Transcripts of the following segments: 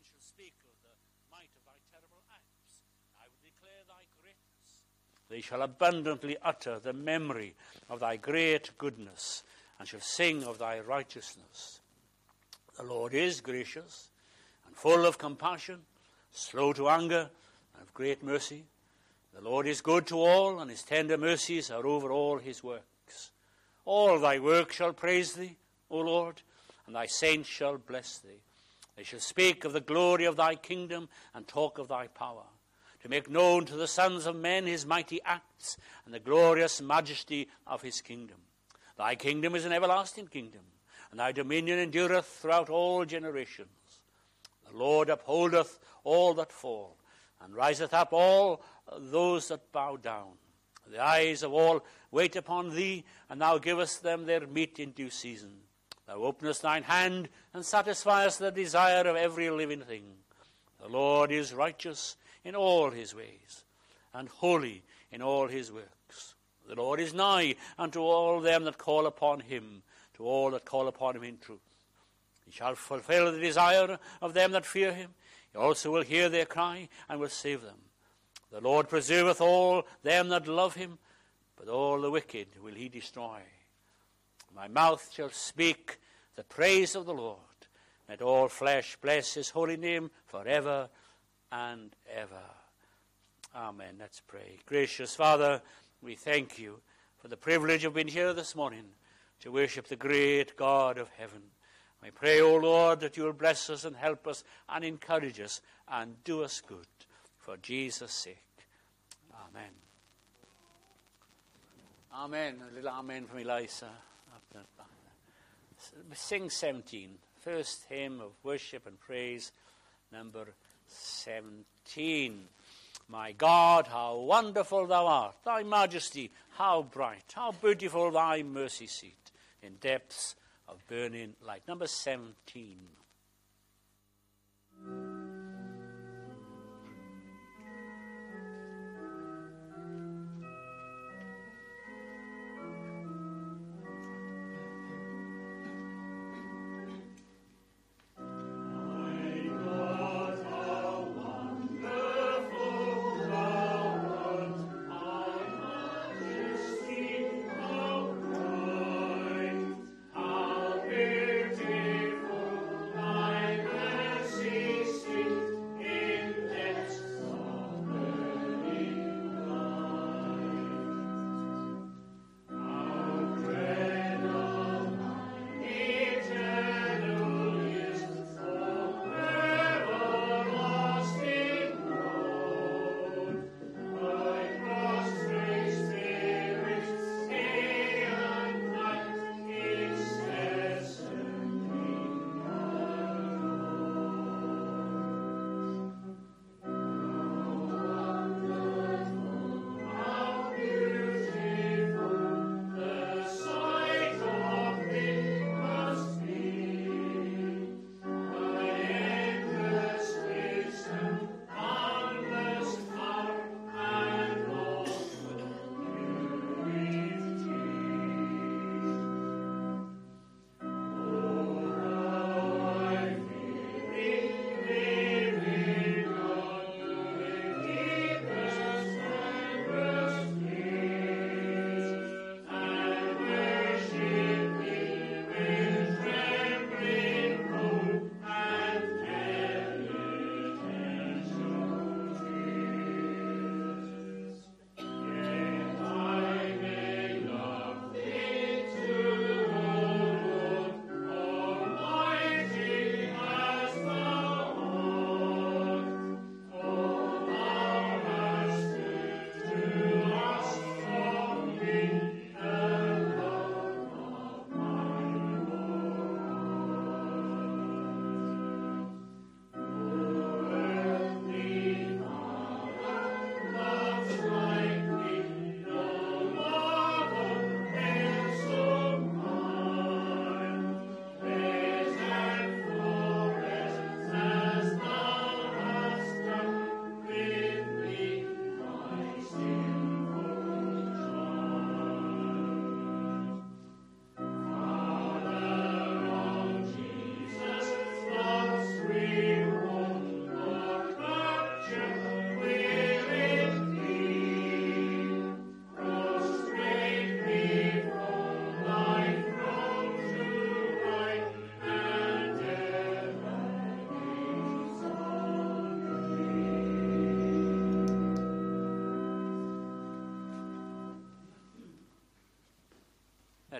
shall speak of the might of thy terrible acts. I will declare thy greatness. They shall abundantly utter the memory of thy great goodness and shall sing of thy righteousness. The Lord is gracious and full of compassion, slow to anger, and of great mercy. The Lord is good to all, and his tender mercies are over all his works. All thy works shall praise thee, O Lord, and thy saints shall bless thee. They shall speak of the glory of thy kingdom and talk of thy power, to make known to the sons of men his mighty acts and the glorious majesty of his kingdom. Thy kingdom is an everlasting kingdom and thy dominion endureth throughout all generations. The Lord upholdeth all that fall, and riseth up all those that bow down. The eyes of all wait upon thee, and thou givest them their meat in due season. Thou openest thine hand, and satisfiest the desire of every living thing. The Lord is righteous in all his ways, and holy in all his works. The Lord is nigh unto all them that call upon him to all that call upon him in truth. He shall fulfill the desire of them that fear him. He also will hear their cry and will save them. The Lord preserveth all them that love him, but all the wicked will he destroy. My mouth shall speak the praise of the Lord. Let all flesh bless his holy name forever and ever. Amen. Let's pray. Gracious Father, we thank you for the privilege of being here this morning to worship the great God of heaven. We pray, O Lord, that you will bless us and help us and encourage us and do us good for Jesus' sake. Amen. Amen. A little amen from Eliza. Sing 17. First hymn of worship and praise, number 17. My God, how wonderful thou art, thy majesty, how bright, how beautiful thy mercy seat in depths of burning light. Number 17.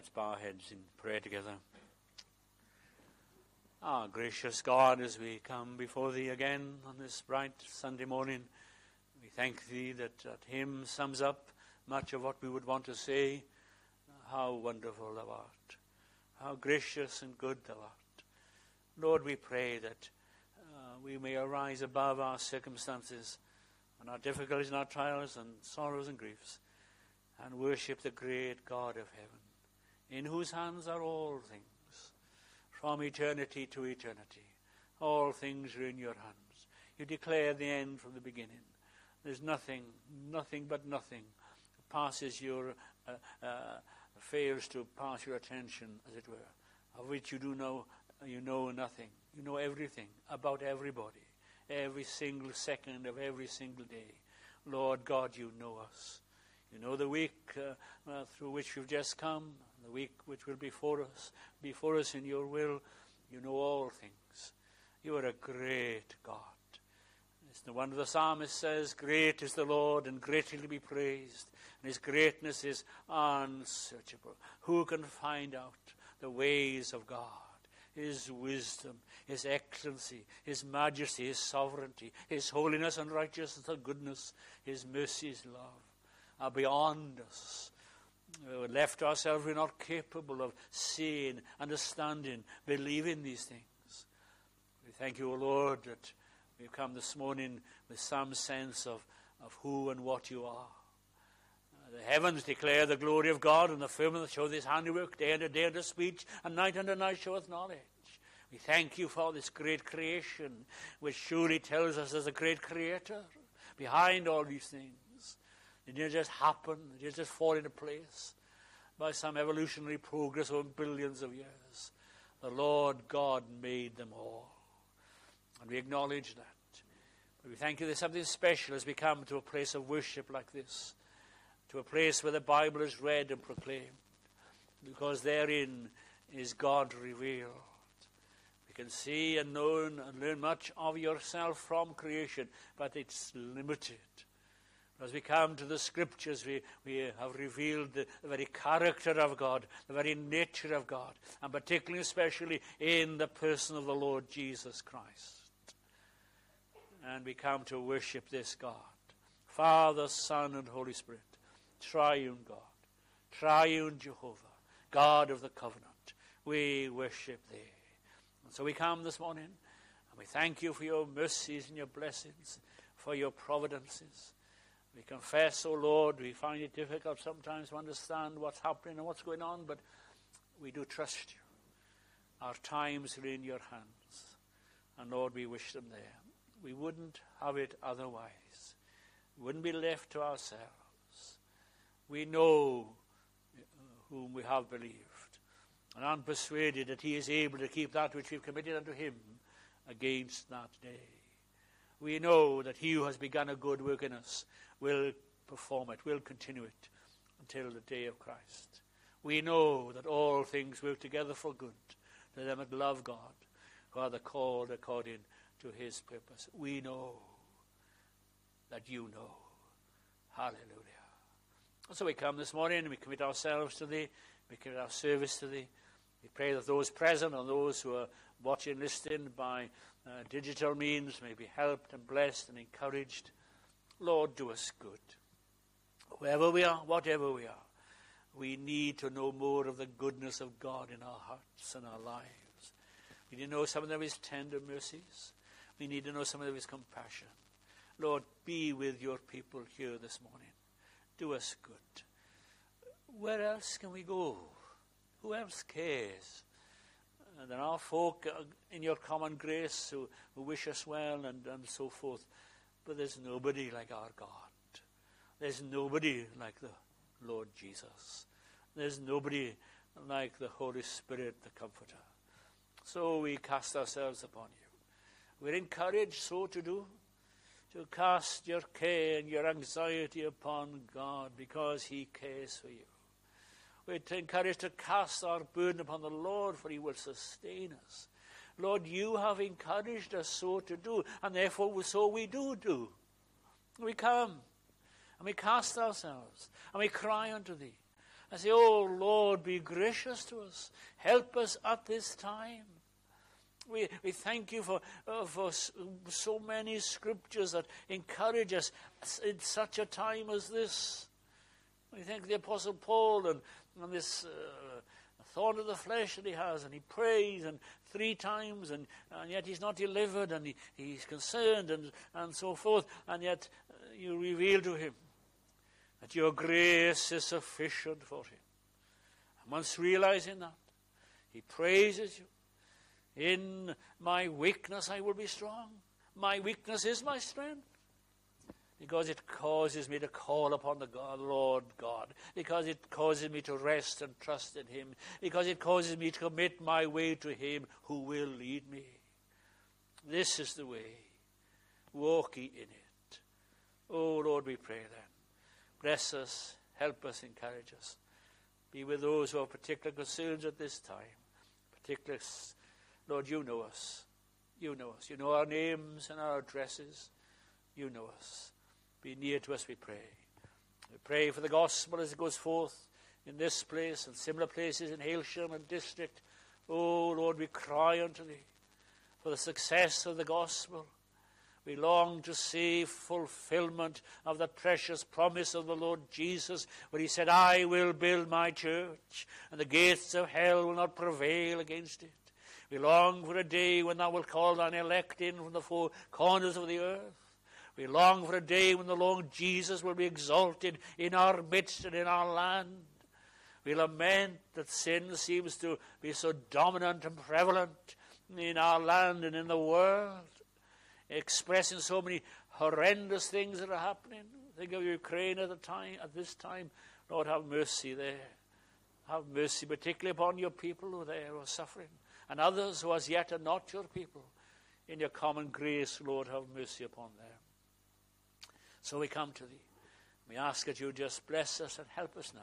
Let's bow our heads in prayer together. Our gracious God, as we come before Thee again on this bright Sunday morning, we thank Thee that that hymn sums up much of what we would want to say. How wonderful Thou art! How gracious and good Thou art! Lord, we pray that uh, we may arise above our circumstances and our difficulties and our trials and sorrows and griefs and worship the great God of heaven in whose hands are all things, from eternity to eternity. All things are in your hands. You declare the end from the beginning. There's nothing, nothing but nothing passes your, uh, uh, fails to pass your attention, as it were, of which you do know, you know nothing. You know everything about everybody, every single second of every single day. Lord God, you know us. You know the week uh, uh, through which you've just come, the week which will be before us, before us in your will. You know all things. You are a great God. It's no wonder the psalmist says, Great is the Lord and greatly to be praised, and his greatness is unsearchable. Who can find out the ways of God? His wisdom, His excellency, His majesty, His sovereignty, His holiness and righteousness and goodness, His mercy, His love are beyond us. We left ourselves, we're not capable of seeing, understanding, believing these things. We thank you, O Lord, that we've come this morning with some sense of, of who and what you are. Uh, the heavens declare the glory of God, and the firmament show his handiwork, day unto day unto speech, and night unto night showeth knowledge. We thank you for this great creation, which surely tells us there's a great creator behind all these things. It didn't just happen, it didn't just fall into place by some evolutionary progress over billions of years. The Lord God made them all. And we acknowledge that. But we thank you there's something special as we come to a place of worship like this, to a place where the Bible is read and proclaimed, because therein is God revealed. We can see and know and learn much of yourself from creation, but it's limited. As we come to the scriptures, we, we have revealed the, the, very character of God, the very nature of God, and particularly, especially in the person of the Lord Jesus Christ. And we come to worship this God Father, Son, and Holy Spirit, triune God, triune Jehovah, God of the covenant. We worship Thee. And so we come this morning, and we thank you for your mercies and your blessings, for your providences. We confess, oh Lord, we find it difficult sometimes to understand what's happening and what's going on, but we do trust you. Our times are in your hands. And Lord, we wish them there. We wouldn't have it otherwise. We wouldn't be left to ourselves. We know uh, whom we have believed. And I'm persuaded that he is able to keep that which we've committed unto him against that day. We know that he who has begun a good work in us will perform it, will continue it until the day of Christ. We know that all things work together for good to them that love God, who are the called according to his purpose. We know that you know. Hallelujah. And so we come this morning and we commit ourselves to thee, we commit our service to thee. We pray that those present and those who are watching, listening by uh, digital means may be helped and blessed and encouraged. Lord, do us good. Wherever we are, whatever we are, we need to know more of the goodness of God in our hearts and our lives. We need to know some of His tender mercies. We need to know some of His compassion. Lord, be with your people here this morning. Do us good. Where else can we go? Who else cares? And there are folk uh, in your common grace who, who wish us well and, and so forth. But there's nobody like our God. There's nobody like the Lord Jesus. There's nobody like the Holy Spirit, the Comforter. So we cast ourselves upon you. We're encouraged so to do, to cast your care and your anxiety upon God because He cares for you. We're encouraged to cast our burden upon the Lord, for He will sustain us. Lord, you have encouraged us so to do, and therefore so we do do. We come, and we cast ourselves, and we cry unto Thee. I say, Oh Lord, be gracious to us. Help us at this time. We, we thank you for, uh, for so many scriptures that encourage us in such a time as this. We thank the Apostle Paul and, and this uh, thorn of the flesh that he has, and he prays and three times, and, and yet he's not delivered, and he, he's concerned, and, and so forth, and yet uh, you reveal to him that your grace is sufficient for him. And once realizing that, he praises you. In my weakness I will be strong. My weakness is my strength because it causes me to call upon the God, Lord God, because it causes me to rest and trust in Him, because it causes me to commit my way to Him who will lead me. This is the way. Walk ye in it. Oh Lord, we pray then. Bless us, help us, encourage us. Be with those who have particular concerns at this time. Particular, Lord, you know us. You know us. You know our names and our addresses. You know us. Be near to us, we pray. We pray for the gospel as it goes forth in this place and similar places in Hailsham and district. Oh, Lord, we cry unto Thee for the success of the gospel. We long to see fulfillment of the precious promise of the Lord Jesus, where He said, I will build my church, and the gates of hell will not prevail against it. We long for a day when Thou wilt call Thine elect in from the four corners of the earth. We long for a day when the Lord Jesus will be exalted in our midst and in our land. We lament that sin seems to be so dominant and prevalent in our land and in the world, expressing so many horrendous things that are happening. Think of Ukraine at the time at this time. Lord, have mercy there. Have mercy, particularly upon your people who there are suffering, and others who as yet are not your people. In your common grace, Lord, have mercy upon them. So we come to thee. We ask that you just bless us and help us now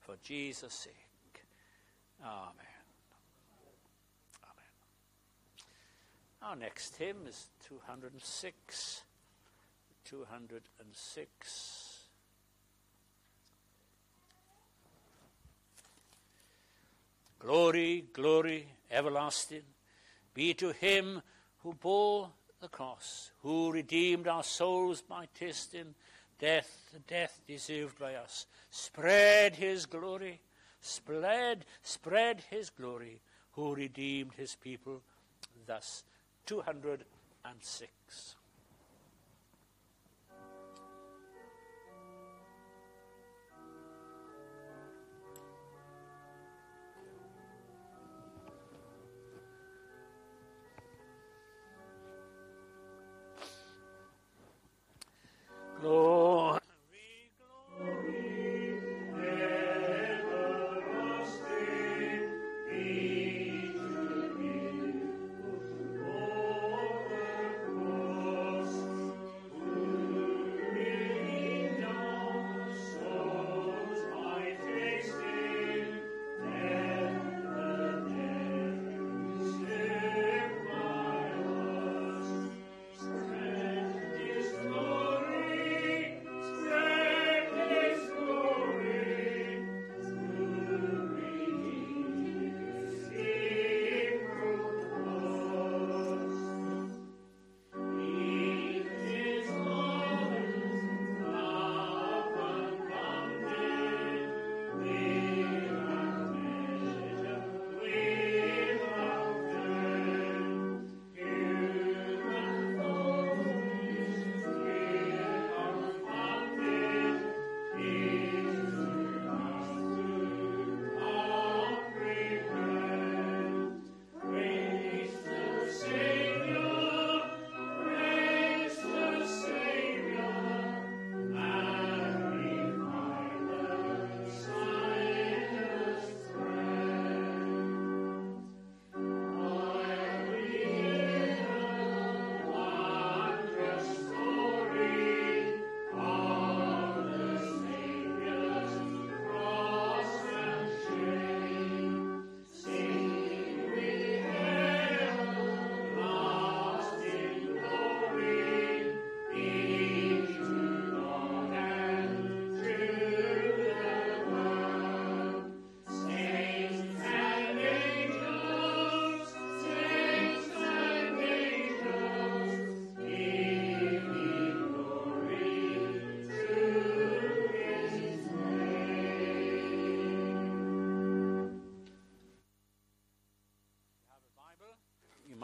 for Jesus' sake. Amen. Amen. Our next hymn is 206. 206. Glory, glory, everlasting, be to him who bore the cross, who redeemed our souls by tasting death, the death deserved by us, spread his glory, spread, spread his glory, who redeemed his people thus. 206.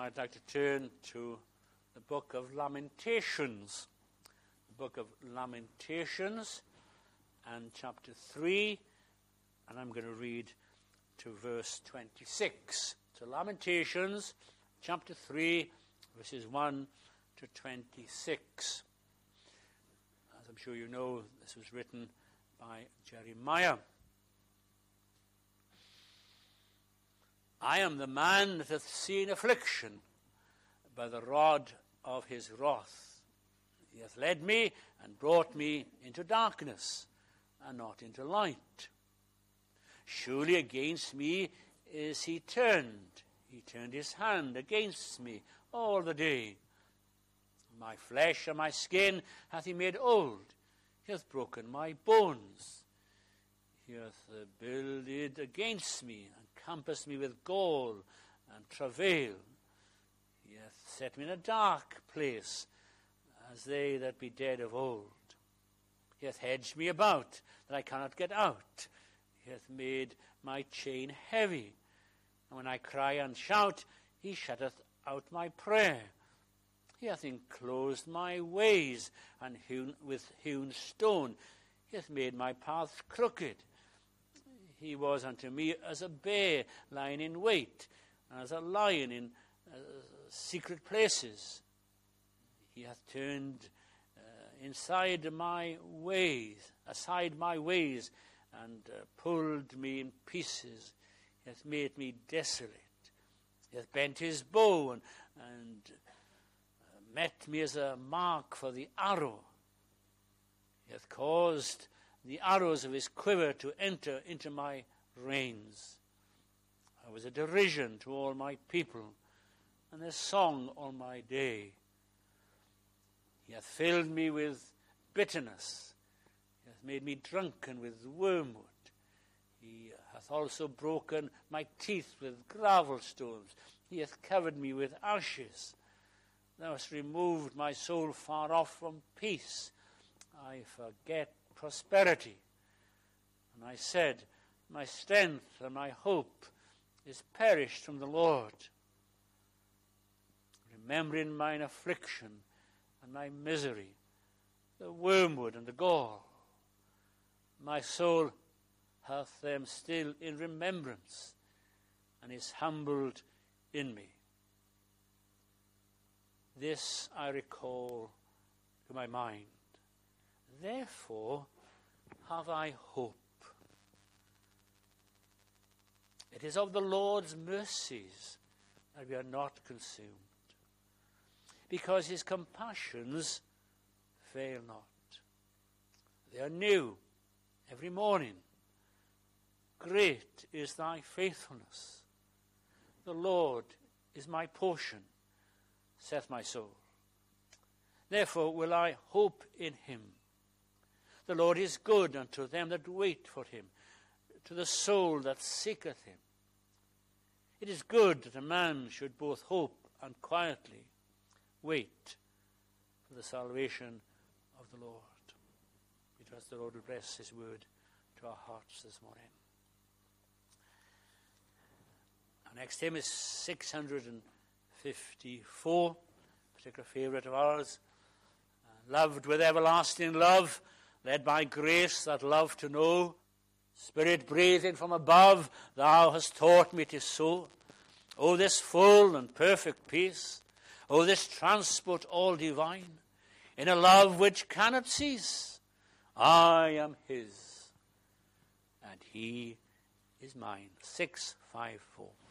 I'd like to turn to the book of Lamentations. The book of Lamentations and chapter 3, and I'm going to read to verse 26. So, Lamentations, chapter 3, verses 1 to 26. As I'm sure you know, this was written by Jeremiah. I am the man that hath seen affliction by the rod of his wrath. He hath led me and brought me into darkness and not into light. Surely against me is he turned. He turned his hand against me all the day. My flesh and my skin hath he made old. He hath broken my bones. He hath builded against me and compassed me with gall and travail. He hath set me in a dark place, as they that be dead of old. He hath hedged me about, that I cannot get out. He hath made my chain heavy. And when I cry and shout, he shutteth out my prayer. He hath enclosed my ways, and hewn with hewn stone. He hath made my paths crooked. He was unto me as a bear lying in wait, as a lion in uh, secret places. He hath turned uh, inside my ways, aside my ways, and uh, pulled me in pieces. He hath made me desolate. He hath bent his bow and, and uh, met me as a mark for the arrow. He hath caused the arrows of his quiver to enter into my reins. I was a derision to all my people, and a song all my day. He hath filled me with bitterness. He hath made me drunken with wormwood. He hath also broken my teeth with gravel stones. He hath covered me with ashes. Thou hast removed my soul far off from peace. I forget prosperity. And I said, My strength and my hope is perished from the Lord. Remembering mine affliction and my misery, the wormwood and the gall, my soul hath them still in remembrance and is humbled in me. This I recall to my mind. Therefore have I hope. It is of the Lord's mercies that we are not consumed, because his compassions fail not. They are new every morning. Great is thy faithfulness. The Lord is my portion, saith my soul. Therefore will I hope in him. The Lord is good unto them that wait for him, to the soul that seeketh him. It is good that a man should both hope and quietly wait for the salvation of the Lord. We trust the Lord will bless his word to our hearts this morning. Our next hymn is 654, particular favourite of ours. Uh, loved with everlasting love led by grace that love to know. Spirit breathing from above, thou hast taught me to sow. Oh, this full and perfect peace. Oh, this transport all divine. In a love which cannot cease. I am his, and he is mine. 654.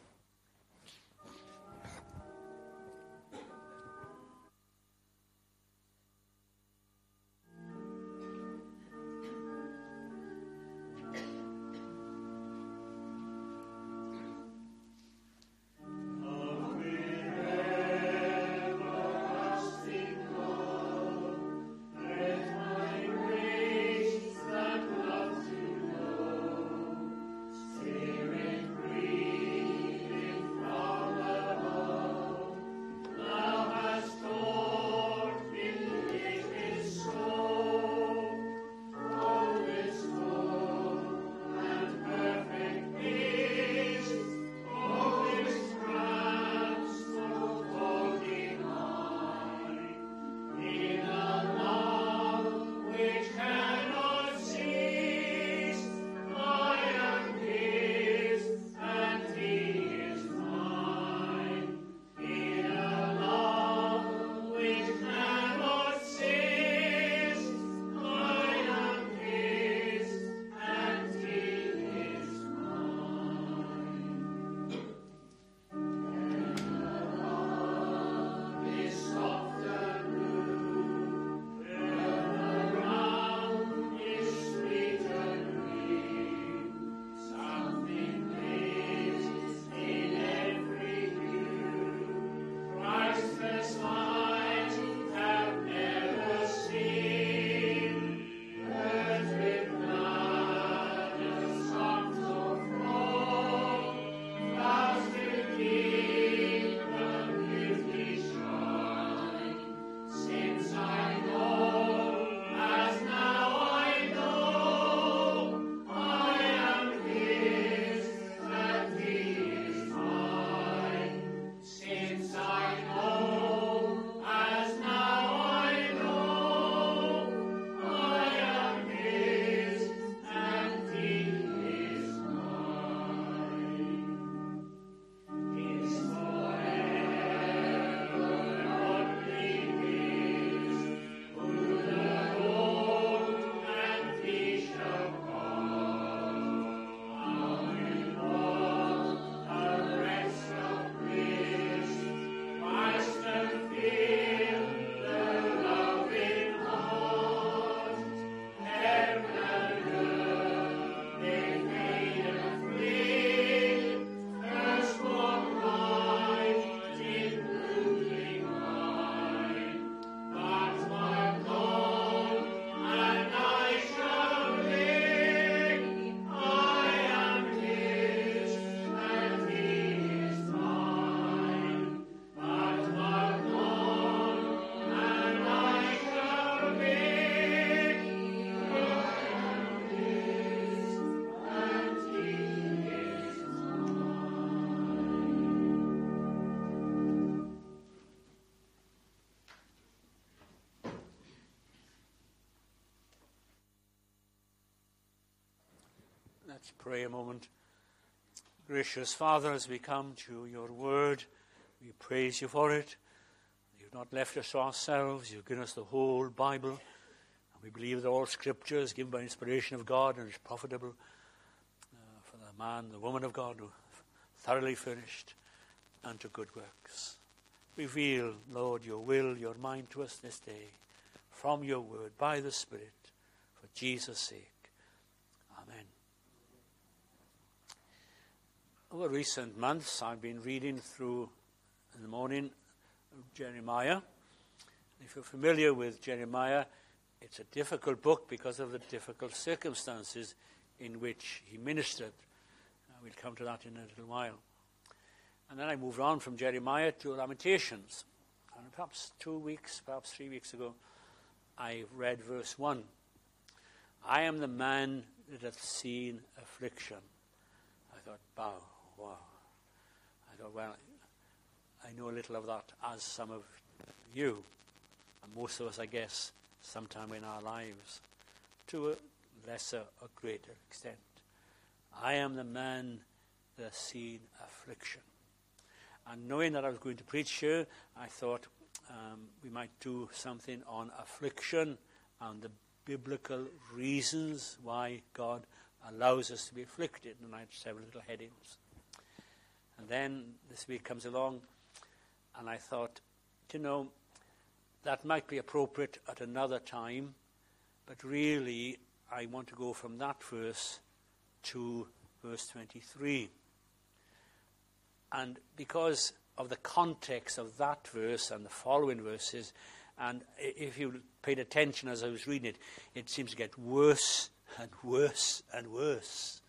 Let's pray a moment. Gracious Father, as we come to your word, we praise you for it. You've not left us to ourselves, you've given us the whole Bible. And we believe that all scripture is given by inspiration of God and is profitable uh, for the man, the woman of God, thoroughly furnished unto good works. Reveal, Lord, your will, your mind to us this day from your word by the Spirit for Jesus' sake. Amen. Over recent months, I've been reading through in the morning Jeremiah. If you're familiar with Jeremiah, it's a difficult book because of the difficult circumstances in which he ministered. Uh, we'll come to that in a little while. And then I moved on from Jeremiah to Lamentations. And perhaps two weeks, perhaps three weeks ago, I read verse 1. I am the man that hath seen affliction. I thought, wow, wow. I thought, well, I know a little of that as some of you, and most of us, I guess, sometime in our lives, to a lesser or greater extent. I am the man that has seen affliction. And knowing that I was going to preach here, I thought um, we might do something on affliction and the biblical reasons why God allows us to be afflicted. And I had several little headings. And then this week comes along, and I thought, you know, that might be appropriate at another time, but really I want to go from that verse to verse 23. And because of the context of that verse and the following verses, and if you paid attention as I was reading it, it seems to get worse and worse and worse.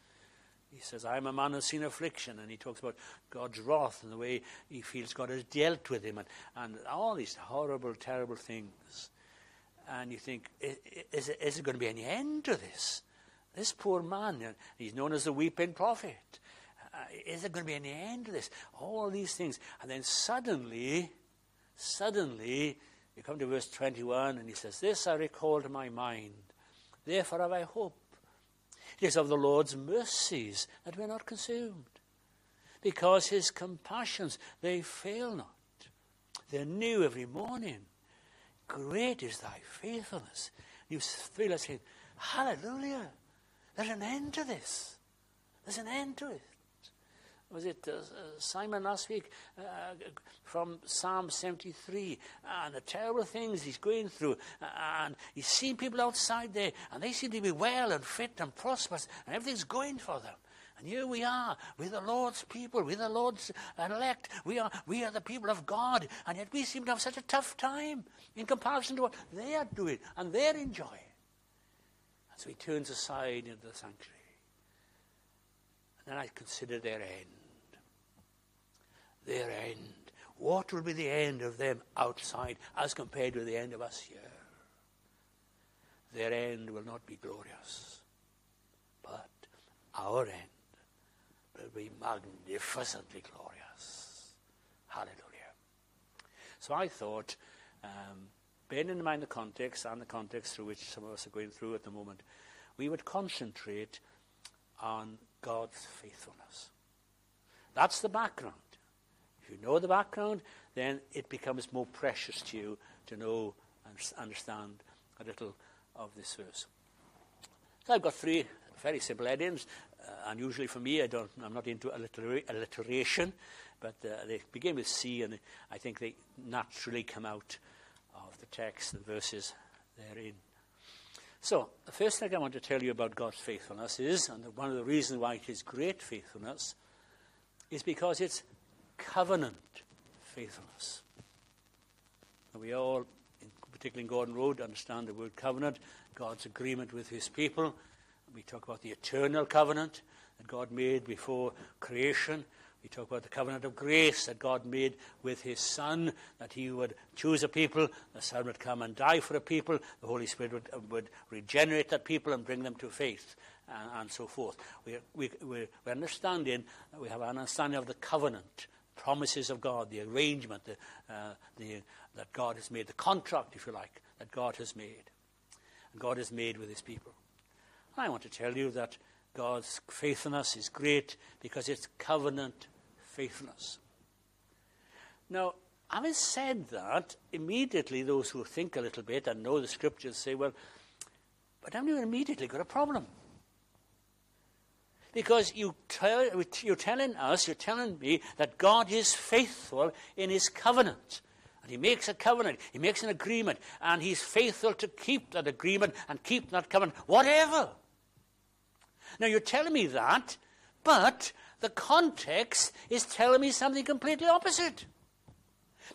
He says, I am a man who has seen affliction, and he talks about God's wrath and the way he feels God has dealt with him, and, and all these horrible, terrible things. And you think, is, is there going to be any end to this? This poor man, he's known as the weeping prophet. Uh, is there going to be any end to this? All these things. And then suddenly, suddenly, you come to verse 21 and he says, This I recall to my mind. Therefore have I hope. It is of the Lord's mercies that we are not consumed. Because his compassions, they fail not. They're new every morning. Great is thy faithfulness. You feel like saying, Hallelujah. There's an end to this. There's an end to it was it uh, Simon last week uh, from Psalm 73 and the terrible things he's going through. And he's seen people outside there and they seem to be well and fit and prosperous and everything's going for them. And here we are, we're the Lord's people, we're the Lord's elect, we are, we are the people of God, and yet we seem to have such a tough time in comparison to what they are doing and they're enjoying. And so he turns aside into the sanctuary. Then I consider their end their end. What will be the end of them outside as compared with the end of us here? Their end will not be glorious, but our end will be magnificently glorious. Hallelujah. So I thought, um, bearing in mind the context and the context through which some of us are going through at the moment, we would concentrate on God's faithfulness. That's the background. If you know the background, then it becomes more precious to you to know and understand a little of this verse. So I've got three very simple headings. Uh, unusually for me, I don't, I'm not into alliteration, but uh, they begin with C, and I think they naturally come out of the text, the verses therein. So, the first thing I want to tell you about God's faithfulness is, and one of the reasons why it is great faithfulness, is because it's covenant faithfulness. And we all, particularly in Gordon Road, understand the word covenant, God's agreement with his people. We talk about the eternal covenant that God made before creation. We talk about the covenant of grace that God made with his Son, that he would choose a people, the Son would come and die for a people, the Holy Spirit would, would regenerate that people and bring them to faith, and, and so forth. We, we, we, we're understanding, we have an understanding of the covenant promises of God, the arrangement the, uh, the, that God has made, the contract, if you like, that God has made. And God has made with his people. I want to tell you that God's faithfulness is great because it's covenant faithfulness. Now, having said that, immediately those who think a little bit and know the scriptures say, well, but haven't you immediately got a problem? Because you tell, you're telling us, you're telling me that God is faithful in his covenant. And he makes a covenant, he makes an agreement, and he's faithful to keep that agreement and keep that covenant, whatever. Now you're telling me that, but the context is telling me something completely opposite.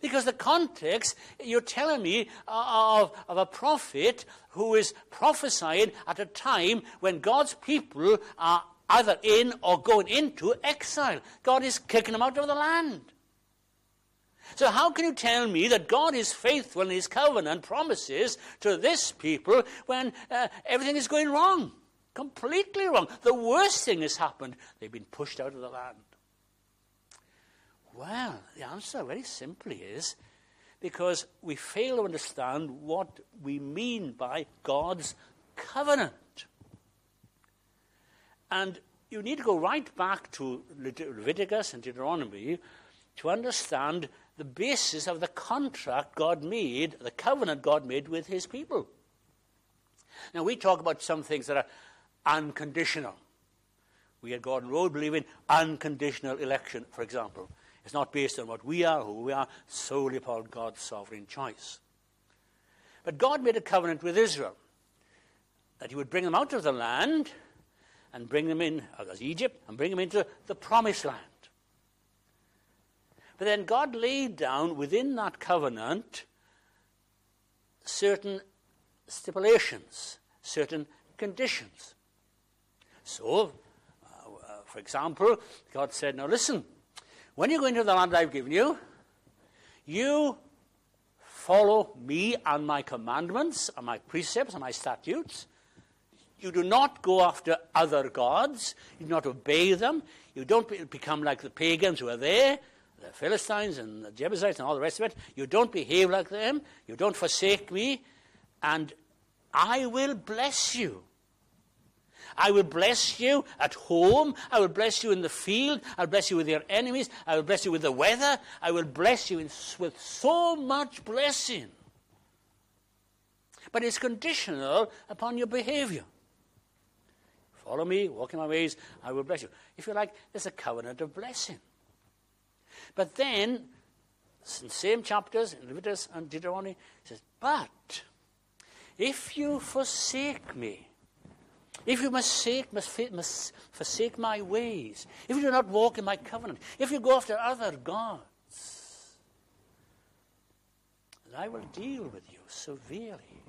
Because the context, you're telling me uh, of, of a prophet who is prophesying at a time when God's people are either in or going into exile. God is kicking them out of the land. So, how can you tell me that God is faithful in his covenant promises to this people when uh, everything is going wrong? Completely wrong. The worst thing has happened. They've been pushed out of the land. Well, the answer very simply is because we fail to understand what we mean by God's covenant. And you need to go right back to Leviticus and Deuteronomy to understand the basis of the contract God made, the covenant God made with his people. Now, we talk about some things that are unconditional. We at Gordon Road believe in unconditional election, for example. It's not based on what we are, who we are, solely upon God's sovereign choice. But God made a covenant with Israel that He would bring them out of the land and bring them in, uh, as Egypt, and bring them into the promised land. But then God laid down within that covenant certain stipulations, certain conditions. So, uh, for example, God said, Now listen, when you go into the land I've given you, you follow me and my commandments and my precepts and my statutes. You do not go after other gods. You do not obey them. You don't become like the pagans who are there, the Philistines and the Jebusites and all the rest of it. You don't behave like them. You don't forsake me. And I will bless you. I will bless you at home. I will bless you in the field. I'll bless you with your enemies. I will bless you with the weather. I will bless you in, with so much blessing. But it's conditional upon your behavior. Follow me, walk in my ways, I will bless you. If you like, there's a covenant of blessing. But then, in the same chapters, in Leviticus and Deuteronomy, it says, But if you forsake me, if you forsake, must forsake my ways, if you do not walk in my covenant, if you go after other gods, then I will deal with you severely.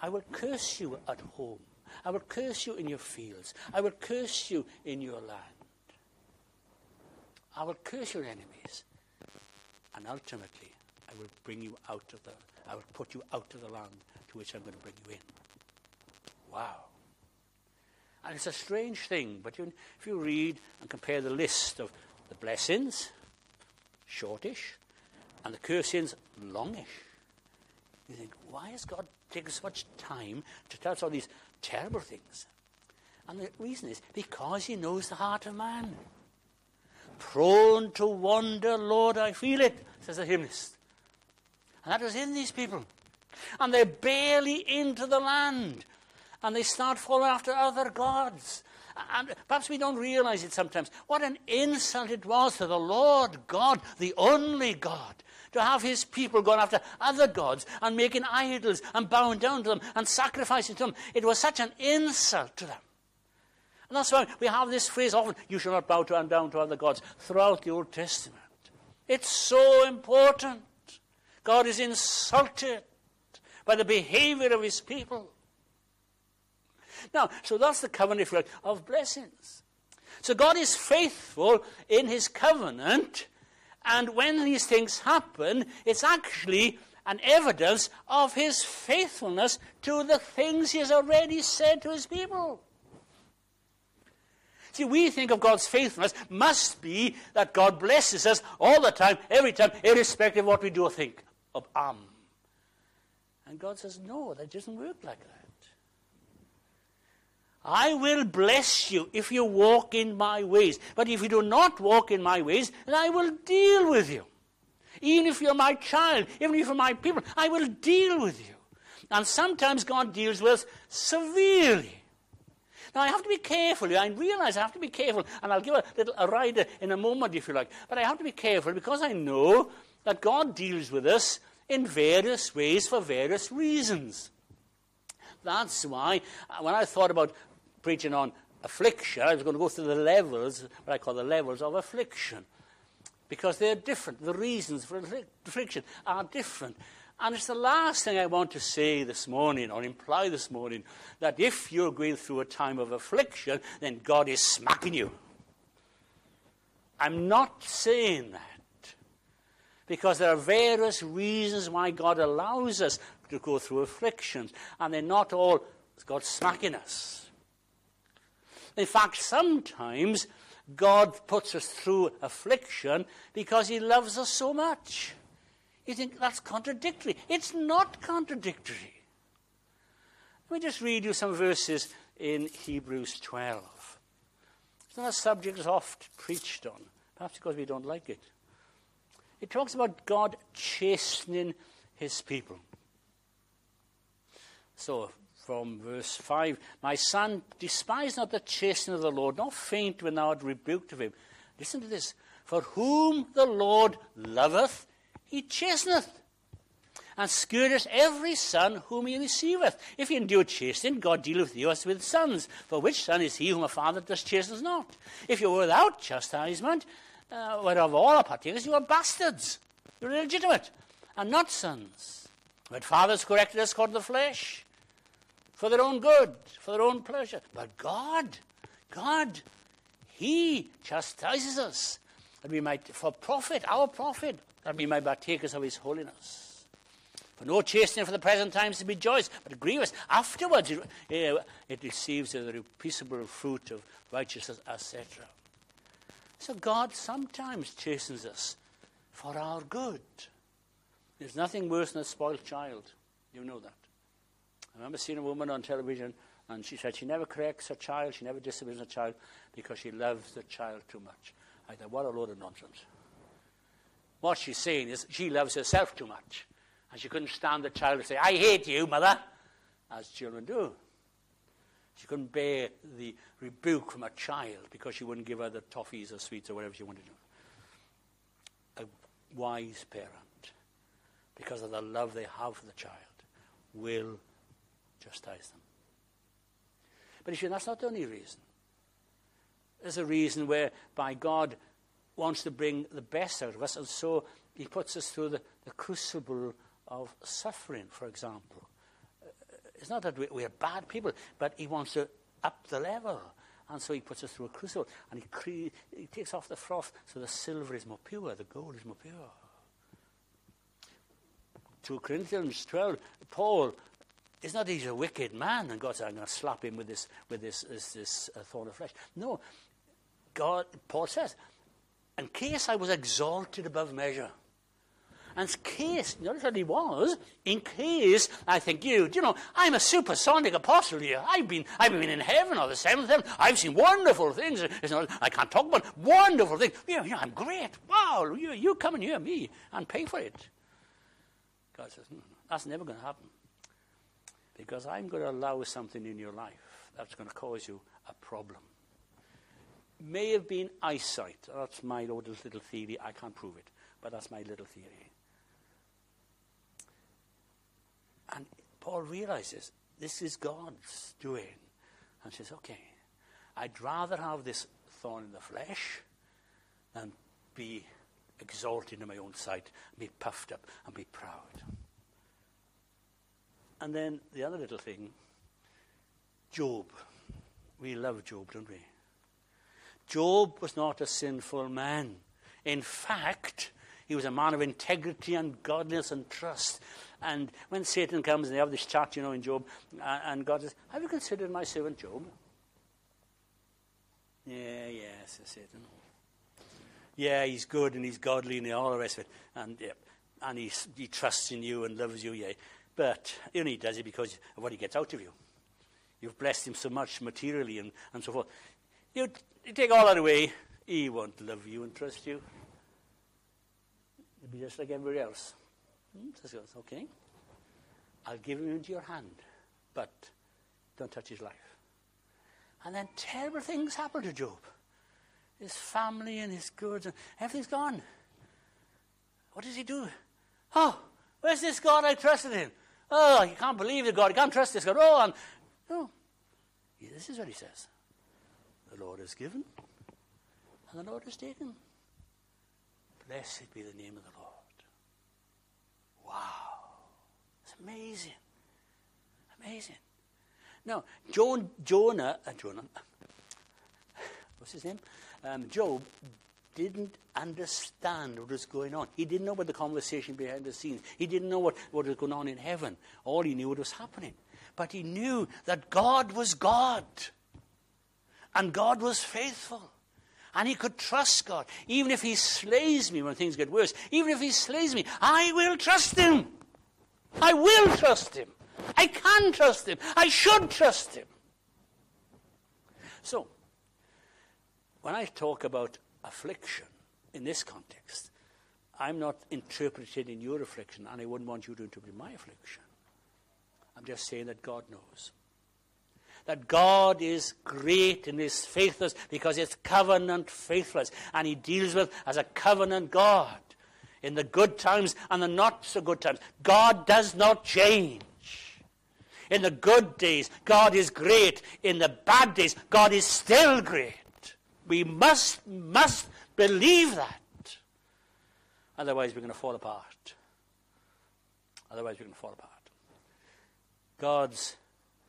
I will curse you at home. I will curse you in your fields. I will curse you in your land. I will curse your enemies. And ultimately, I will bring you out of the, I will put you out of the land to which I'm going to bring you in. Wow. And it's a strange thing, but if you read and compare the list of the blessings, shortish, and the cursings, longish, you think, why has God taken so much time to tell us all these terrible things? And the reason is because he knows the heart of man. Prone to wander, Lord, I feel it, says the hymnist. And that was in these people. And they're barely into the land and they start following after other gods. And perhaps we don't realize it sometimes. What an insult it was to the Lord God, the only God, to have his people going after other gods and making idols and bowing down to them and sacrificing to them. It was such an insult to them. And that's why we have this phrase often, you shall not bow to and down to other gods, throughout the Old Testament. It's so important. God is insulted by the behavior of his people. Now, so that's the covenant like, of blessings. So God is faithful in his covenant, and when these things happen, it's actually an evidence of his faithfulness to the things he has already said to his people. See, we think of God's faithfulness must be that God blesses us all the time, every time, irrespective of what we do or think of am. And God says, no, that doesn't work like that. I will bless you if you walk in my ways. But if you do not walk in my ways, then I will deal with you. Even if you're my child, even if you're my people, I will deal with you. And sometimes God deals with us severely. Now, I have to be careful. I realize I have to be careful, and I'll give a little a rider in a moment, if you like. But I have to be careful because I know that God deals with us in various ways for various reasons. That's why, when I thought about preaching on affliction, I was going to go through the levels, what I call the levels of affliction. Because they're different. The reasons for affliction are different. And it's the last thing I want to say this morning or imply this morning that if you're going through a time of affliction, then God is smacking you. I'm not saying that. Because there are various reasons why God allows us to go through afflictions, and they're not all God smacking us. In fact, sometimes God puts us through affliction because He loves us so much. You think that's contradictory. It's not contradictory. Let me just read you some verses in Hebrews 12. It's not a subject that's oft preached on, perhaps because we don't like it. It talks about God chastening his people. So, from verse 5 My son, despise not the chastening of the Lord, nor faint when thou art rebuked of him. Listen to this. For whom the Lord loveth, he chasteneth, and scourgeth every son whom he receiveth. If he endure chastening, God dealeth with you as with sons. For which son is he whom a father does chastens not? If you are without chastisement, uh, whereof all are partakers, you are bastards. You're illegitimate, and not sons. But fathers corrected us according to the flesh, for their own good, for their own pleasure. But God, God, He chastises us, that we might, for profit, our profit, that we may partakers of his holiness. For no chastening for the present times to be joyous, but grievous. Afterwards, it, uh, it receives the peaceable fruit of righteousness, etc. So God sometimes chastens us for our good. There's nothing worse than a spoiled child. You know that. I remember seeing a woman on television, and she said she never corrects her child, she never disciplines her child because she loves the child too much. I thought, what a load of nonsense. What she's saying is she loves herself too much. And she couldn't stand the child to say, I hate you, mother, as children do. She couldn't bear the rebuke from a child because she wouldn't give her the toffees or sweets or whatever she wanted to. A wise parent, because of the love they have for the child, will chastise them. But you see, that's not the only reason. There's a reason whereby God wants to bring the best out of us, and so he puts us through the, the crucible of suffering, for example. Uh, it's not that we, we, are bad people, but he wants to up the level. And so he puts us through a crucible, and he, cre- he takes off the froth so the silver is more pure, the gold is more pure. 2 Corinthians 12, Paul it's not that he's a wicked man and God said, I'm going to slap him with this, with this, this, this uh, thorn of flesh. No. God, Paul says, in case I was exalted above measure. And in case, notice what he was, in case I think, you, you know, I'm a supersonic apostle here. I've been, I've been in heaven or the seventh heaven. I've seen wonderful things. Not, I can't talk about wonderful things. Yeah, yeah, I'm great. Wow, you, you come and hear me and pay for it. God says, no, that's never going to happen. Because I'm going to allow something in your life that's going to cause you a problem may have been eyesight. That's my little, theory. I can't prove it, but that's my little theory. And Paul realizes this is God's doing. And says, okay, I'd rather have this thorn in the flesh than be exalted in my own sight, be puffed up, and be proud. And then the other little thing Job. We love Job, don't we? Job was not a sinful man. In fact, he was a man of integrity and godliness and trust. And when Satan comes and they have this chat, you know, in Job, uh, and God says, Have you considered my servant Job? Yeah, yeah, says Satan. Yeah, he's good and he's godly and all the rest of it. And, yeah, and he's, he trusts in you and loves you, yeah. But he only does it because of what he gets out of you. You've blessed him so much materially and, and so forth. You, you take all that away, he won't love you and trust you. You'll be just like everybody else. Hmm? So okay. I'll give him into your hand, but don't touch his life. And then terrible things happen to Job. His family and his goods and everything's gone. What does he do? Oh, where's this God I trusted in? Oh, you can't believe the God. You can't trust this God. Oh, I'm, no. Yeah, this is what he says. The Lord has given, and the Lord has taken. Blessed be the name of the Lord. Wow. It's amazing. Amazing. Now, John, Jonah, uh, Jonah, what's his name? Um, Job didn't understand what was going on. He didn't know about the conversation behind the scenes. He didn't know what, what was going on in heaven. All he knew what was happening. But he knew that God was God. And God was faithful. And he could trust God. Even if he slays me when things get worse, even if he slays me, I will trust him. I will trust him. I can trust him. I should trust him. So, when I talk about affliction in this context, I'm not interpreting in your affliction, and I wouldn't want you to interpret my affliction. I'm just saying that God knows. That God is great in his faithfulness because it's covenant faithfulness, and he deals with as a covenant God in the good times and the not so good times. God does not change. In the good days, God is great. In the bad days, God is still great. We must, must believe that. Otherwise, we're going to fall apart. Otherwise, we're going to fall apart. God's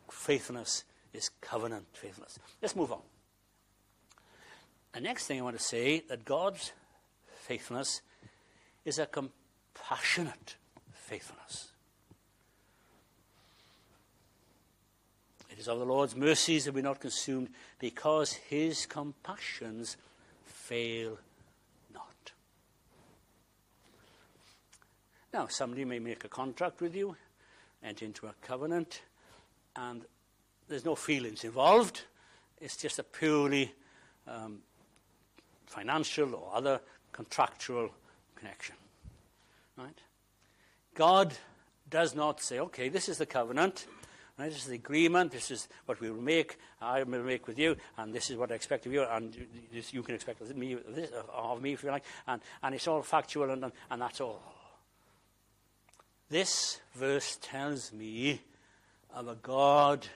faithfulness is covenant faithfulness. Let's move on. The next thing I want to say that God's faithfulness is a compassionate faithfulness. It is of the Lord's mercies that we're not consumed because his compassions fail not. Now, somebody may make a contract with you, enter into a covenant, and there's no feelings involved. It's just a purely um, financial or other contractual connection. Right? God does not say, okay, this is the covenant. This is the agreement. This is what we will make. I will make with you, and this is what I expect of you, and this, you can expect of me, of me, if you like. And, and it's all factual, and, and that's all. This verse tells me of a God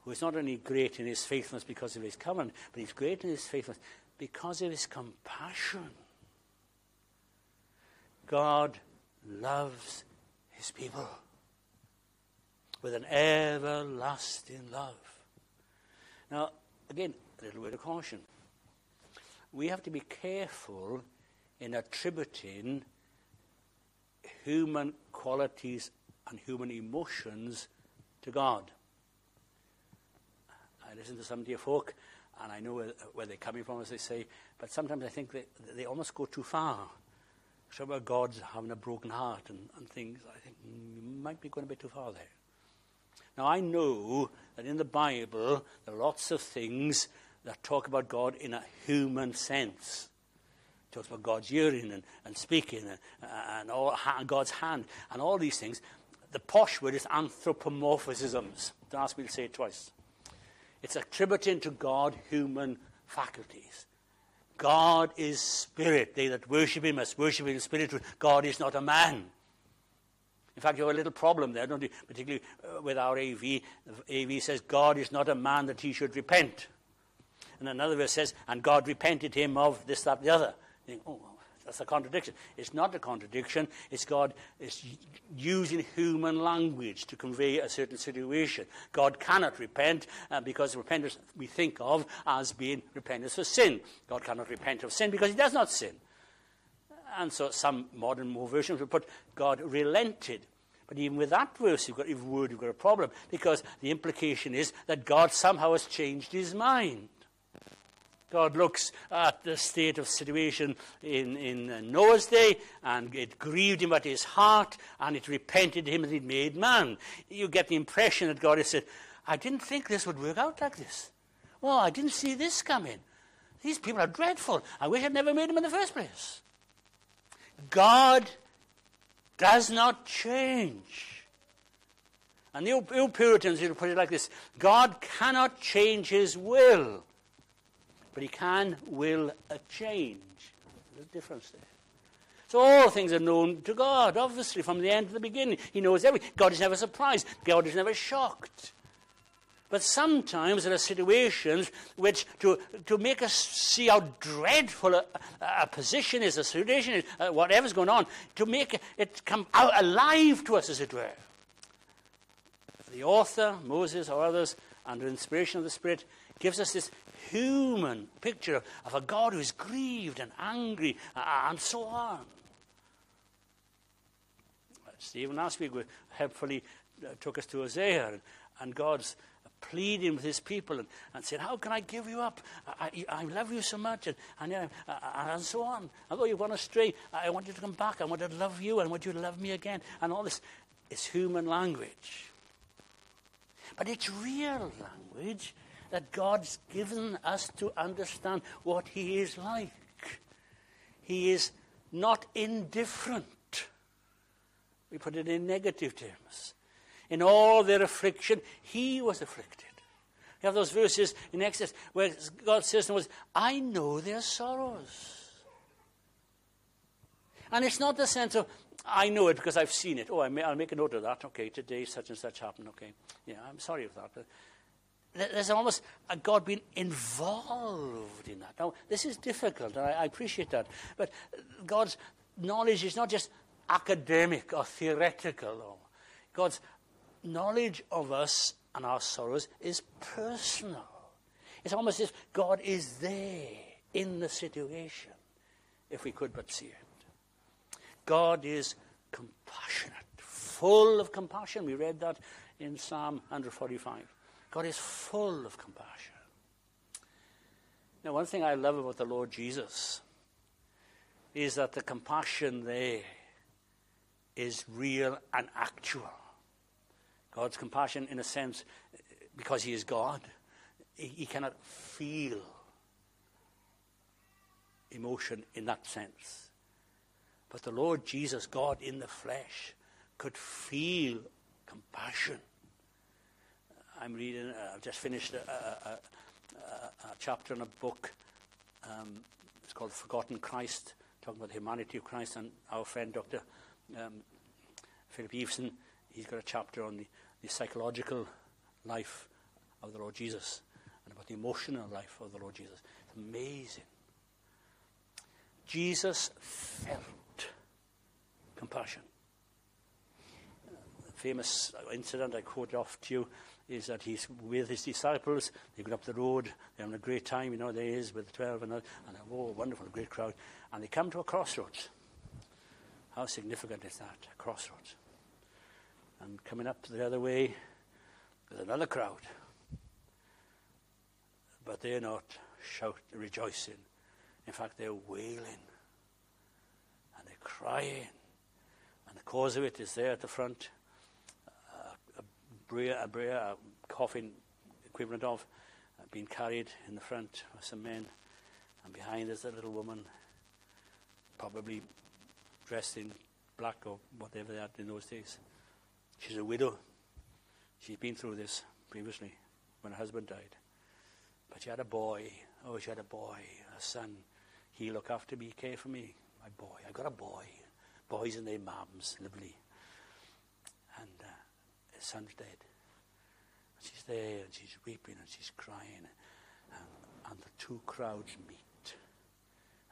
who is not only great in his faithfulness because of his covenant, but he's great in his faithfulness because of his compassion. God loves his people with an everlasting love. Now, again, a little word of caution. We have to be careful in attributing human qualities and human emotions to God. I listen to some dear folk, and I know where, where, they're coming from, as they say, but sometimes I think they, they almost go too far. So about God's having a broken heart and, and things, I think mm, you might be going a bit too far there. Now, I know that in the Bible there are lots of things that talk about God in a human sense. It talks about God's hearing and, and speaking and, and all, God's hand and all these things. The posh word is anthropomorphisms. Don't ask me to say it twice. It's attributing to God human faculties. God is spirit. They that worship him must worship him in spirit. God is not a man. In fact, you have a little problem there, don't you? Particularly uh, with our AV. AV says, God is not a man that he should repent. And another verse says, and God repented him of this, that, the other. You think, oh, that's a contradiction. It's not a contradiction. It's God is using human language to convey a certain situation. God cannot repent uh, because repentance we think of as being repentance for sin. God cannot repent of sin because he does not sin. And so some modern more versions will put God relented. But even with that verse, you've got, if word, you've got a problem because the implication is that God somehow has changed his mind. God looks at the state of situation in, in Noah's day, and it grieved him at his heart, and it repented him that he'd made man. You get the impression that God has said, I didn't think this would work out like this. Well, I didn't see this coming. These people are dreadful. I wish I'd never made them in the first place. God does not change. And the old Puritans would put it like this God cannot change his will, but he can will a change. There's a difference there. So all things are known to God, obviously, from the end to the beginning. He knows everything. God is never surprised. God is never shocked. But sometimes there are situations which, to, to make us see how dreadful a, a position is, a situation is, uh, whatever's going on, to make it come out alive to us, as it were. The author, Moses or others, under inspiration of the Spirit, gives us this human picture of a God who is grieved and angry uh, and so on. Stephen last week helpfully uh, took us to and, and God's pleading with his people and, and saying, How can I give you up? I, I, I love you so much, and, and, uh, and so on. Although you've gone astray, I want you to come back. I want to love you, and want you to love me again. And all this is human language. But it's real language that God's given us to understand what He is like. He is not indifferent. We put it in negative terms. In all their affliction, he was afflicted. You have those verses in Exodus where God says to us, I know their sorrows. And it's not the sense of, I know it because I've seen it. Oh, I'll make a note of that. Okay, today such and such happened. Okay. Yeah, I'm sorry for that. There's almost a God being involved in that. Now, this is difficult, and I, I appreciate that. But God's knowledge is not just academic or theoretical. God's knowledge of us and our sorrows is personal. It's almost as if God is there in the situation, if we could but see it. God is compassionate, full of compassion. We read that in Psalm 145. God is full of compassion. Now, one thing I love about the Lord Jesus is that the compassion there is real and actual. God's compassion, in a sense, because He is God, He, he cannot feel emotion in that sense. But the Lord Jesus, God in the flesh, could feel compassion. I'm reading, uh, I've just finished a, a, a, a, chapter in a book. Um, it's called Forgotten Christ, talking about the humanity of Christ, and our friend Dr um, Philip Eveson, he's got a chapter on the, the psychological life of the Lord Jesus and about the emotional life of the Lord Jesus. It's amazing. Jesus felt compassion. The famous incident I quote off to you is that he's with his disciples. They go up the road. They're having a great time. You know, there he is with the 12 and, and a oh, wonderful, great crowd. And they come to a crossroads. How significant is that? A Crossroads. And coming up the other way, there's another crowd. But they're not shout, rejoicing. In fact, they're wailing. And they're crying. And the cause of it is there at the front. Uh, a brayer, a brayer, a coffin equivalent of, uh, being carried in the front by some men. And behind is a little woman, probably dressed in black or whatever they had in those days. She's a widow. She's been through this previously when her husband died. But she had a boy. Oh, she had a boy, a son. He looked after me, care for me. My boy. I got a boy. Boys and their mums, lovely. And uh, his son's dead. And she's there and she's weeping and she's crying. And, and the two crowds meet.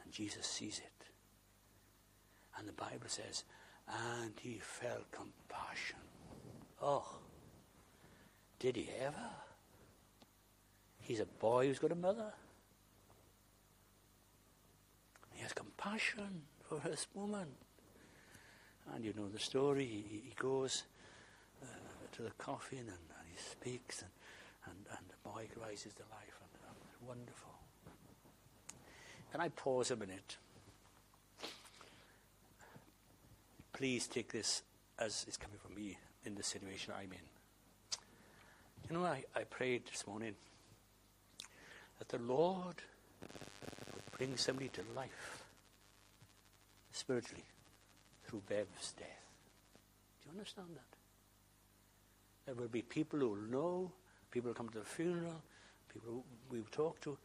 And Jesus sees it. And the Bible says, and he felt compassion. Oh, did he ever? He's a boy who's got a mother. He has compassion for this woman. And you know the story. He, he goes uh, to the coffin and, and, he speaks, and, and, and the boy rises to life. And, and wonderful. Can I pause a minute? please take this as it's coming from me in the situation I'm in. You know, I, I prayed this morning that the Lord would bring somebody to life spiritually through Bev's death. Do you understand that? There will be people who will know, people who come to the funeral, people we talk to,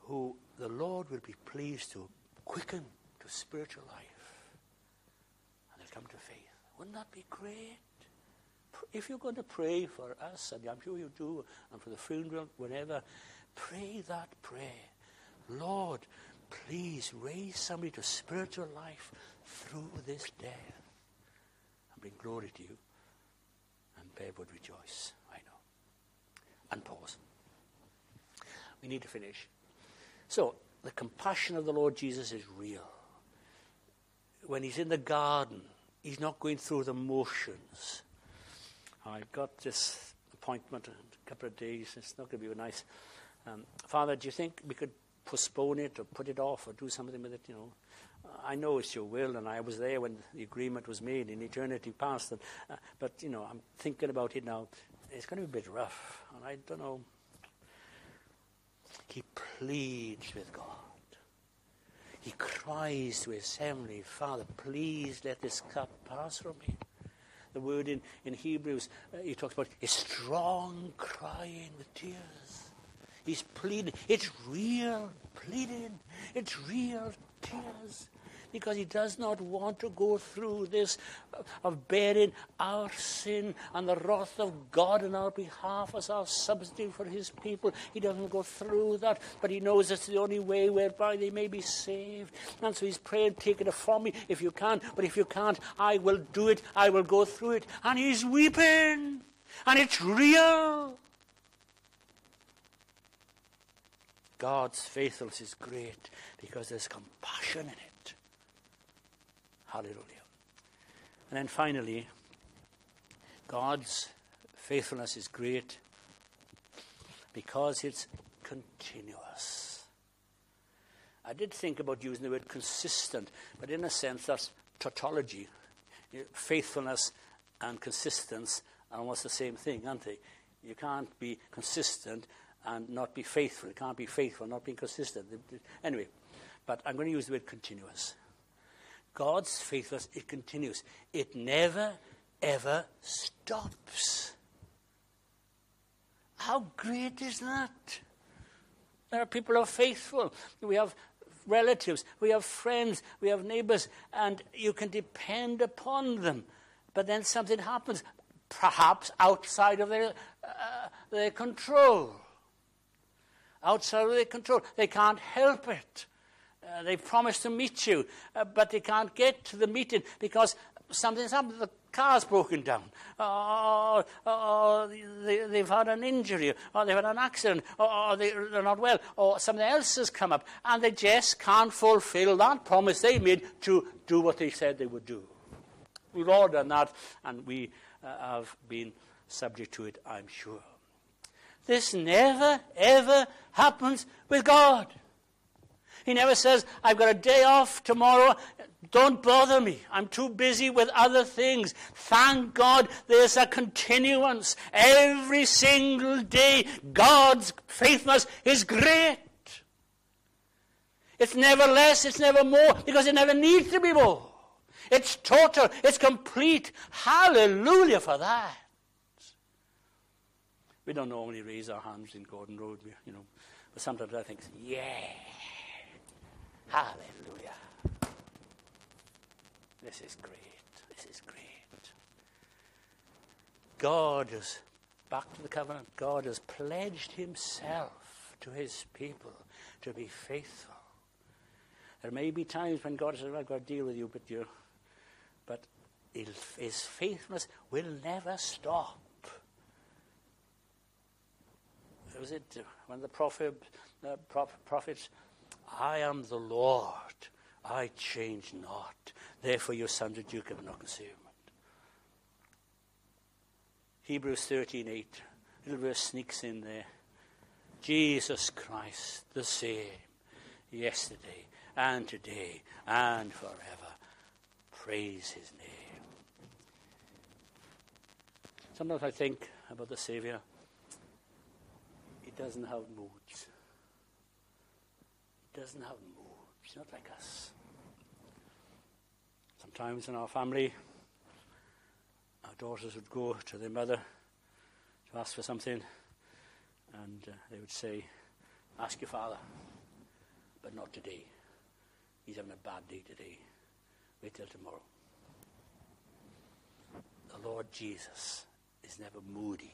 who the Lord will be pleased to quicken to spiritual life. And they'll come to faith. Wouldn't that be great? If you're going to pray for us, and I'm sure you do, and for the funeral, whenever, pray that prayer. Lord, please raise somebody to spiritual life through this death and bring glory to you. And Bev would rejoice, I know. And pause. We need to finish. So, the compassion of the Lord Jesus is real. When he's in the garden, he's not going through the motions. I've got this appointment in a couple of days. It's not going to be nice. Um, Father, do you think we could postpone it or put it off or do something with it? You know, I know it's your will, and I was there when the agreement was made in eternity past. And, uh, but you know, I'm thinking about it now. It's going to be a bit rough, and I don't know. He pleads with God. He cries to his heavenly Father, Please let this cup pass from me. The word in, in Hebrews, uh, he talks about a strong crying with tears. He's pleading. It's real pleading. It's real tears because he does not want to go through this uh, of bearing our sin and the wrath of God on our behalf as our substitute for his people. He doesn't go through that, but he knows it's the only way whereby they may be saved. And so he's praying, take it from me if you can, but if you can't, I will do it. I will go through it. And he's weeping. And it's real. God's faithfulness is great because there's compassion in it. Hallelujah. And then finally, God's faithfulness is great because it's continuous. I did think about using the word consistent, but in a sense, that's tautology. Faithfulness and consistence are almost the same thing, aren't they? You can't be consistent and not be faithful. You can't be faithful and not be consistent. Anyway, but I'm going to use the word continuous. God's faithfulness, it continues. It never, ever stops. How great is that? There are people who are faithful. We have relatives, we have friends, we have neighbors, and you can depend upon them. But then something happens, perhaps outside of their, uh, their control. Outside of their control. They can't help it. Uh, they've promised to meet you, uh, but they can't get to the meeting because something's happened. The car's broken down, or, or they, have had an injury, or they've had an accident, or they, are not well, or something else has come up, and they just can't fulfill that promise they made to do what they said they would do. We've all done that, and we uh, have been subject to it, I'm sure. This never, ever happens with God. He never says, I've got a day off tomorrow. Don't bother me. I'm too busy with other things. Thank God there's a continuance. Every single day, God's faithfulness is great. It's never less, it's never more, because it never needs to be more. It's total, it's complete. Hallelujah for that. We don't normally raise our hands in Gordon Road, you know, but sometimes I think, yeah. Hallelujah. This is great. This is great. God has, back to the covenant, God has pledged himself to his people to be faithful. There may be times when God says, I've got to deal with you, but you but his faithfulness will never stop. Was it when the prophet, uh, prophets I am the Lord. I change not. Therefore, your sons of Jacob are not consumed. Hebrews 13 8. Little verse sneaks in there. Jesus Christ, the same, yesterday and today and forever. Praise his name. Sometimes I think about the Saviour he doesn't have moods. Doesn't have moods. He's not like us. Sometimes in our family, our daughters would go to their mother to ask for something, and uh, they would say, Ask your father, but not today. He's having a bad day today. Wait till tomorrow. The Lord Jesus is never moody.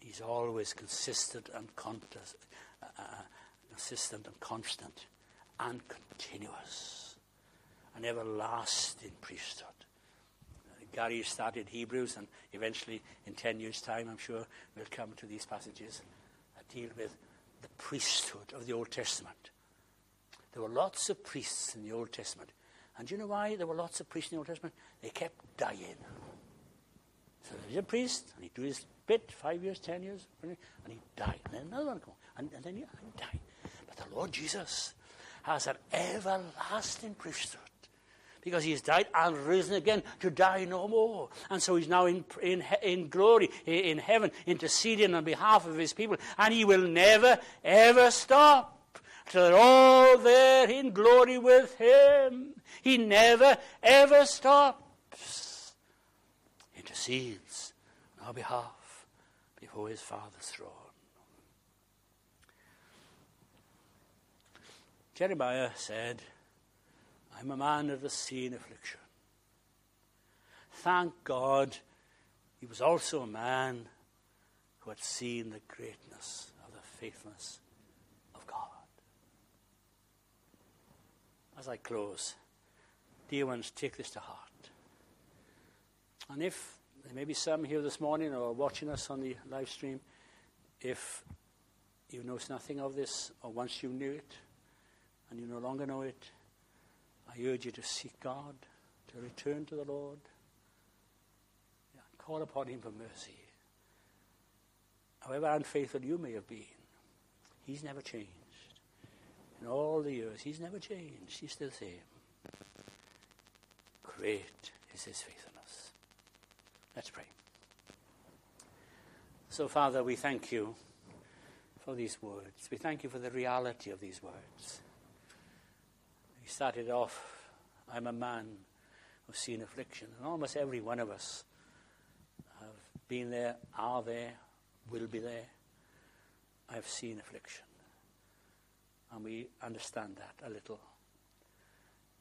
He's always consistent and contest, uh, uh, consistent and constant and continuous. An everlasting priesthood. Gary started Hebrews, and eventually, in 10 years' time, I'm sure we'll come to these passages that deal with the priesthood of the Old Testament. There were lots of priests in the Old Testament. And do you know why there were lots of priests in the Old Testament? They kept dying. So there's a priest, and he'd do his bit, five years, ten years, and he died. And then another one come, and, and then he died. The Lord Jesus has an everlasting priesthood because he has died and risen again to die no more. And so he's now in, in, in glory, in heaven, interceding on behalf of his people. And he will never, ever stop till they're all there in glory with him. He never, ever stops. Intercedes on our behalf before his Father's throne. Jeremiah said, I'm a man of the seen affliction. Thank God he was also a man who had seen the greatness of the faithfulness of God. As I close, dear ones, take this to heart. And if there may be some here this morning or watching us on the live stream. If you know nothing of this, or once you knew it and you no longer know it, I urge you to seek God, to return to the Lord, yeah, call upon Him for mercy. However unfaithful you may have been, He's never changed. In all the years, He's never changed. He's still the same. Great is His faithfulness. Let's pray. So, Father, we thank you for these words. We thank you for the reality of these words. Started off, I'm a man who's seen affliction. And almost every one of us have been there, are there, will be there. I've seen affliction. And we understand that a little.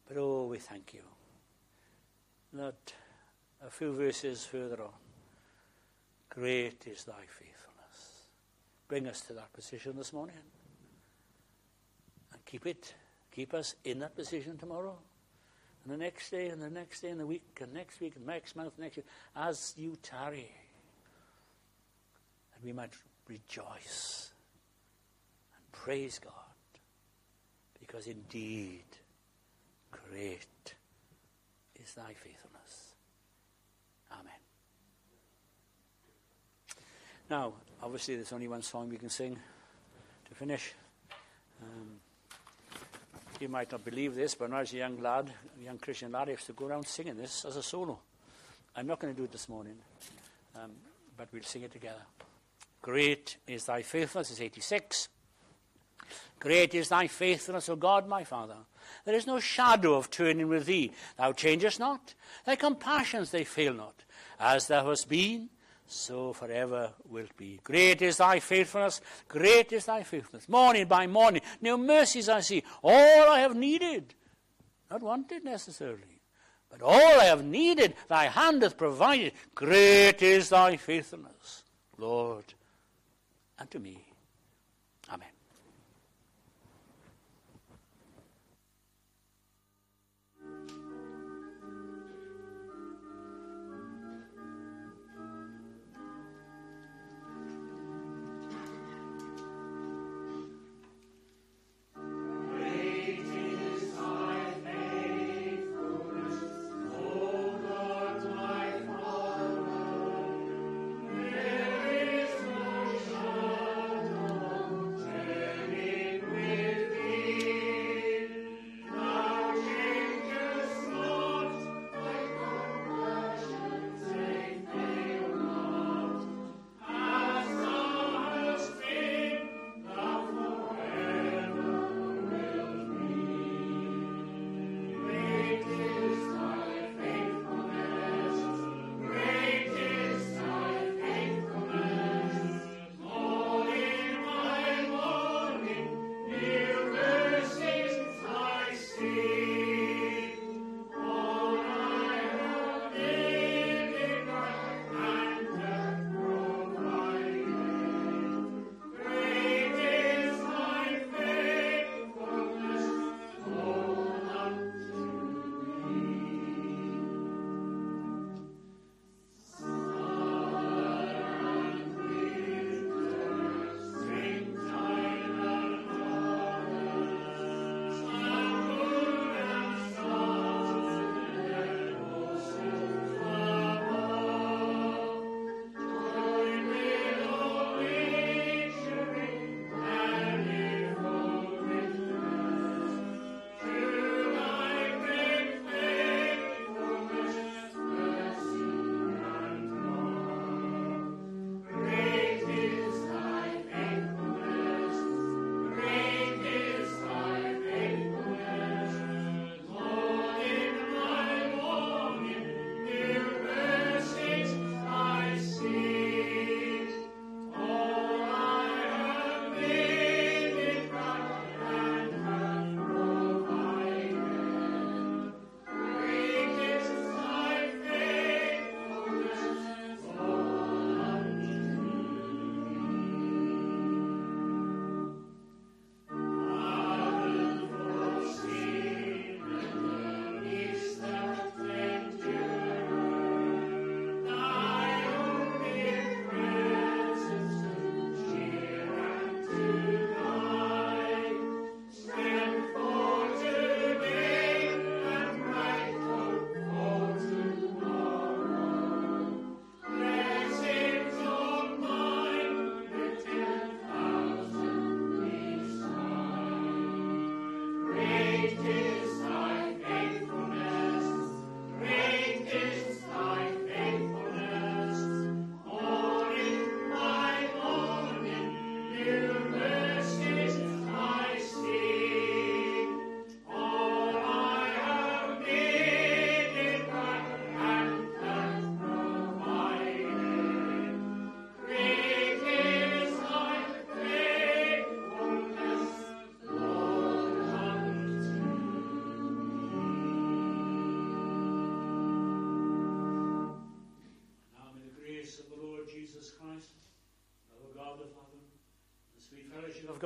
But oh, we thank you that a few verses further on. Great is thy faithfulness. Bring us to that position this morning. And keep it, keep us in that position tomorrow. And the next day, and the next day, and the week, and next week, and next month, next year, as you tarry. And we might rejoice and praise God. Because indeed, great is thy faithfulness. Amen. Now, obviously, there's only one song we can sing to finish. Um, you might not believe this, but when I was a young lad, a young Christian lad, I used to go around singing this as a solo. I'm not going to do it this morning, um, but we'll sing it together. Great is thy faithfulness, is 86. Great is thy faithfulness, O God, my Father. There is no shadow of turning with thee. Thou changest not. Thy compassions, they fail not. As thou hast been, so forever wilt be. Great is thy faithfulness, great is thy faithfulness. Morning by morning, new mercies I see. All I have needed, not wanted necessarily, but all I have needed, thy hand hath provided. Great is thy faithfulness, Lord, unto me.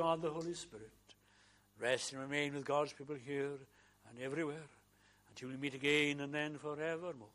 God, the Holy Spirit, rest and remain with God's people here and everywhere until we meet again and then forevermore.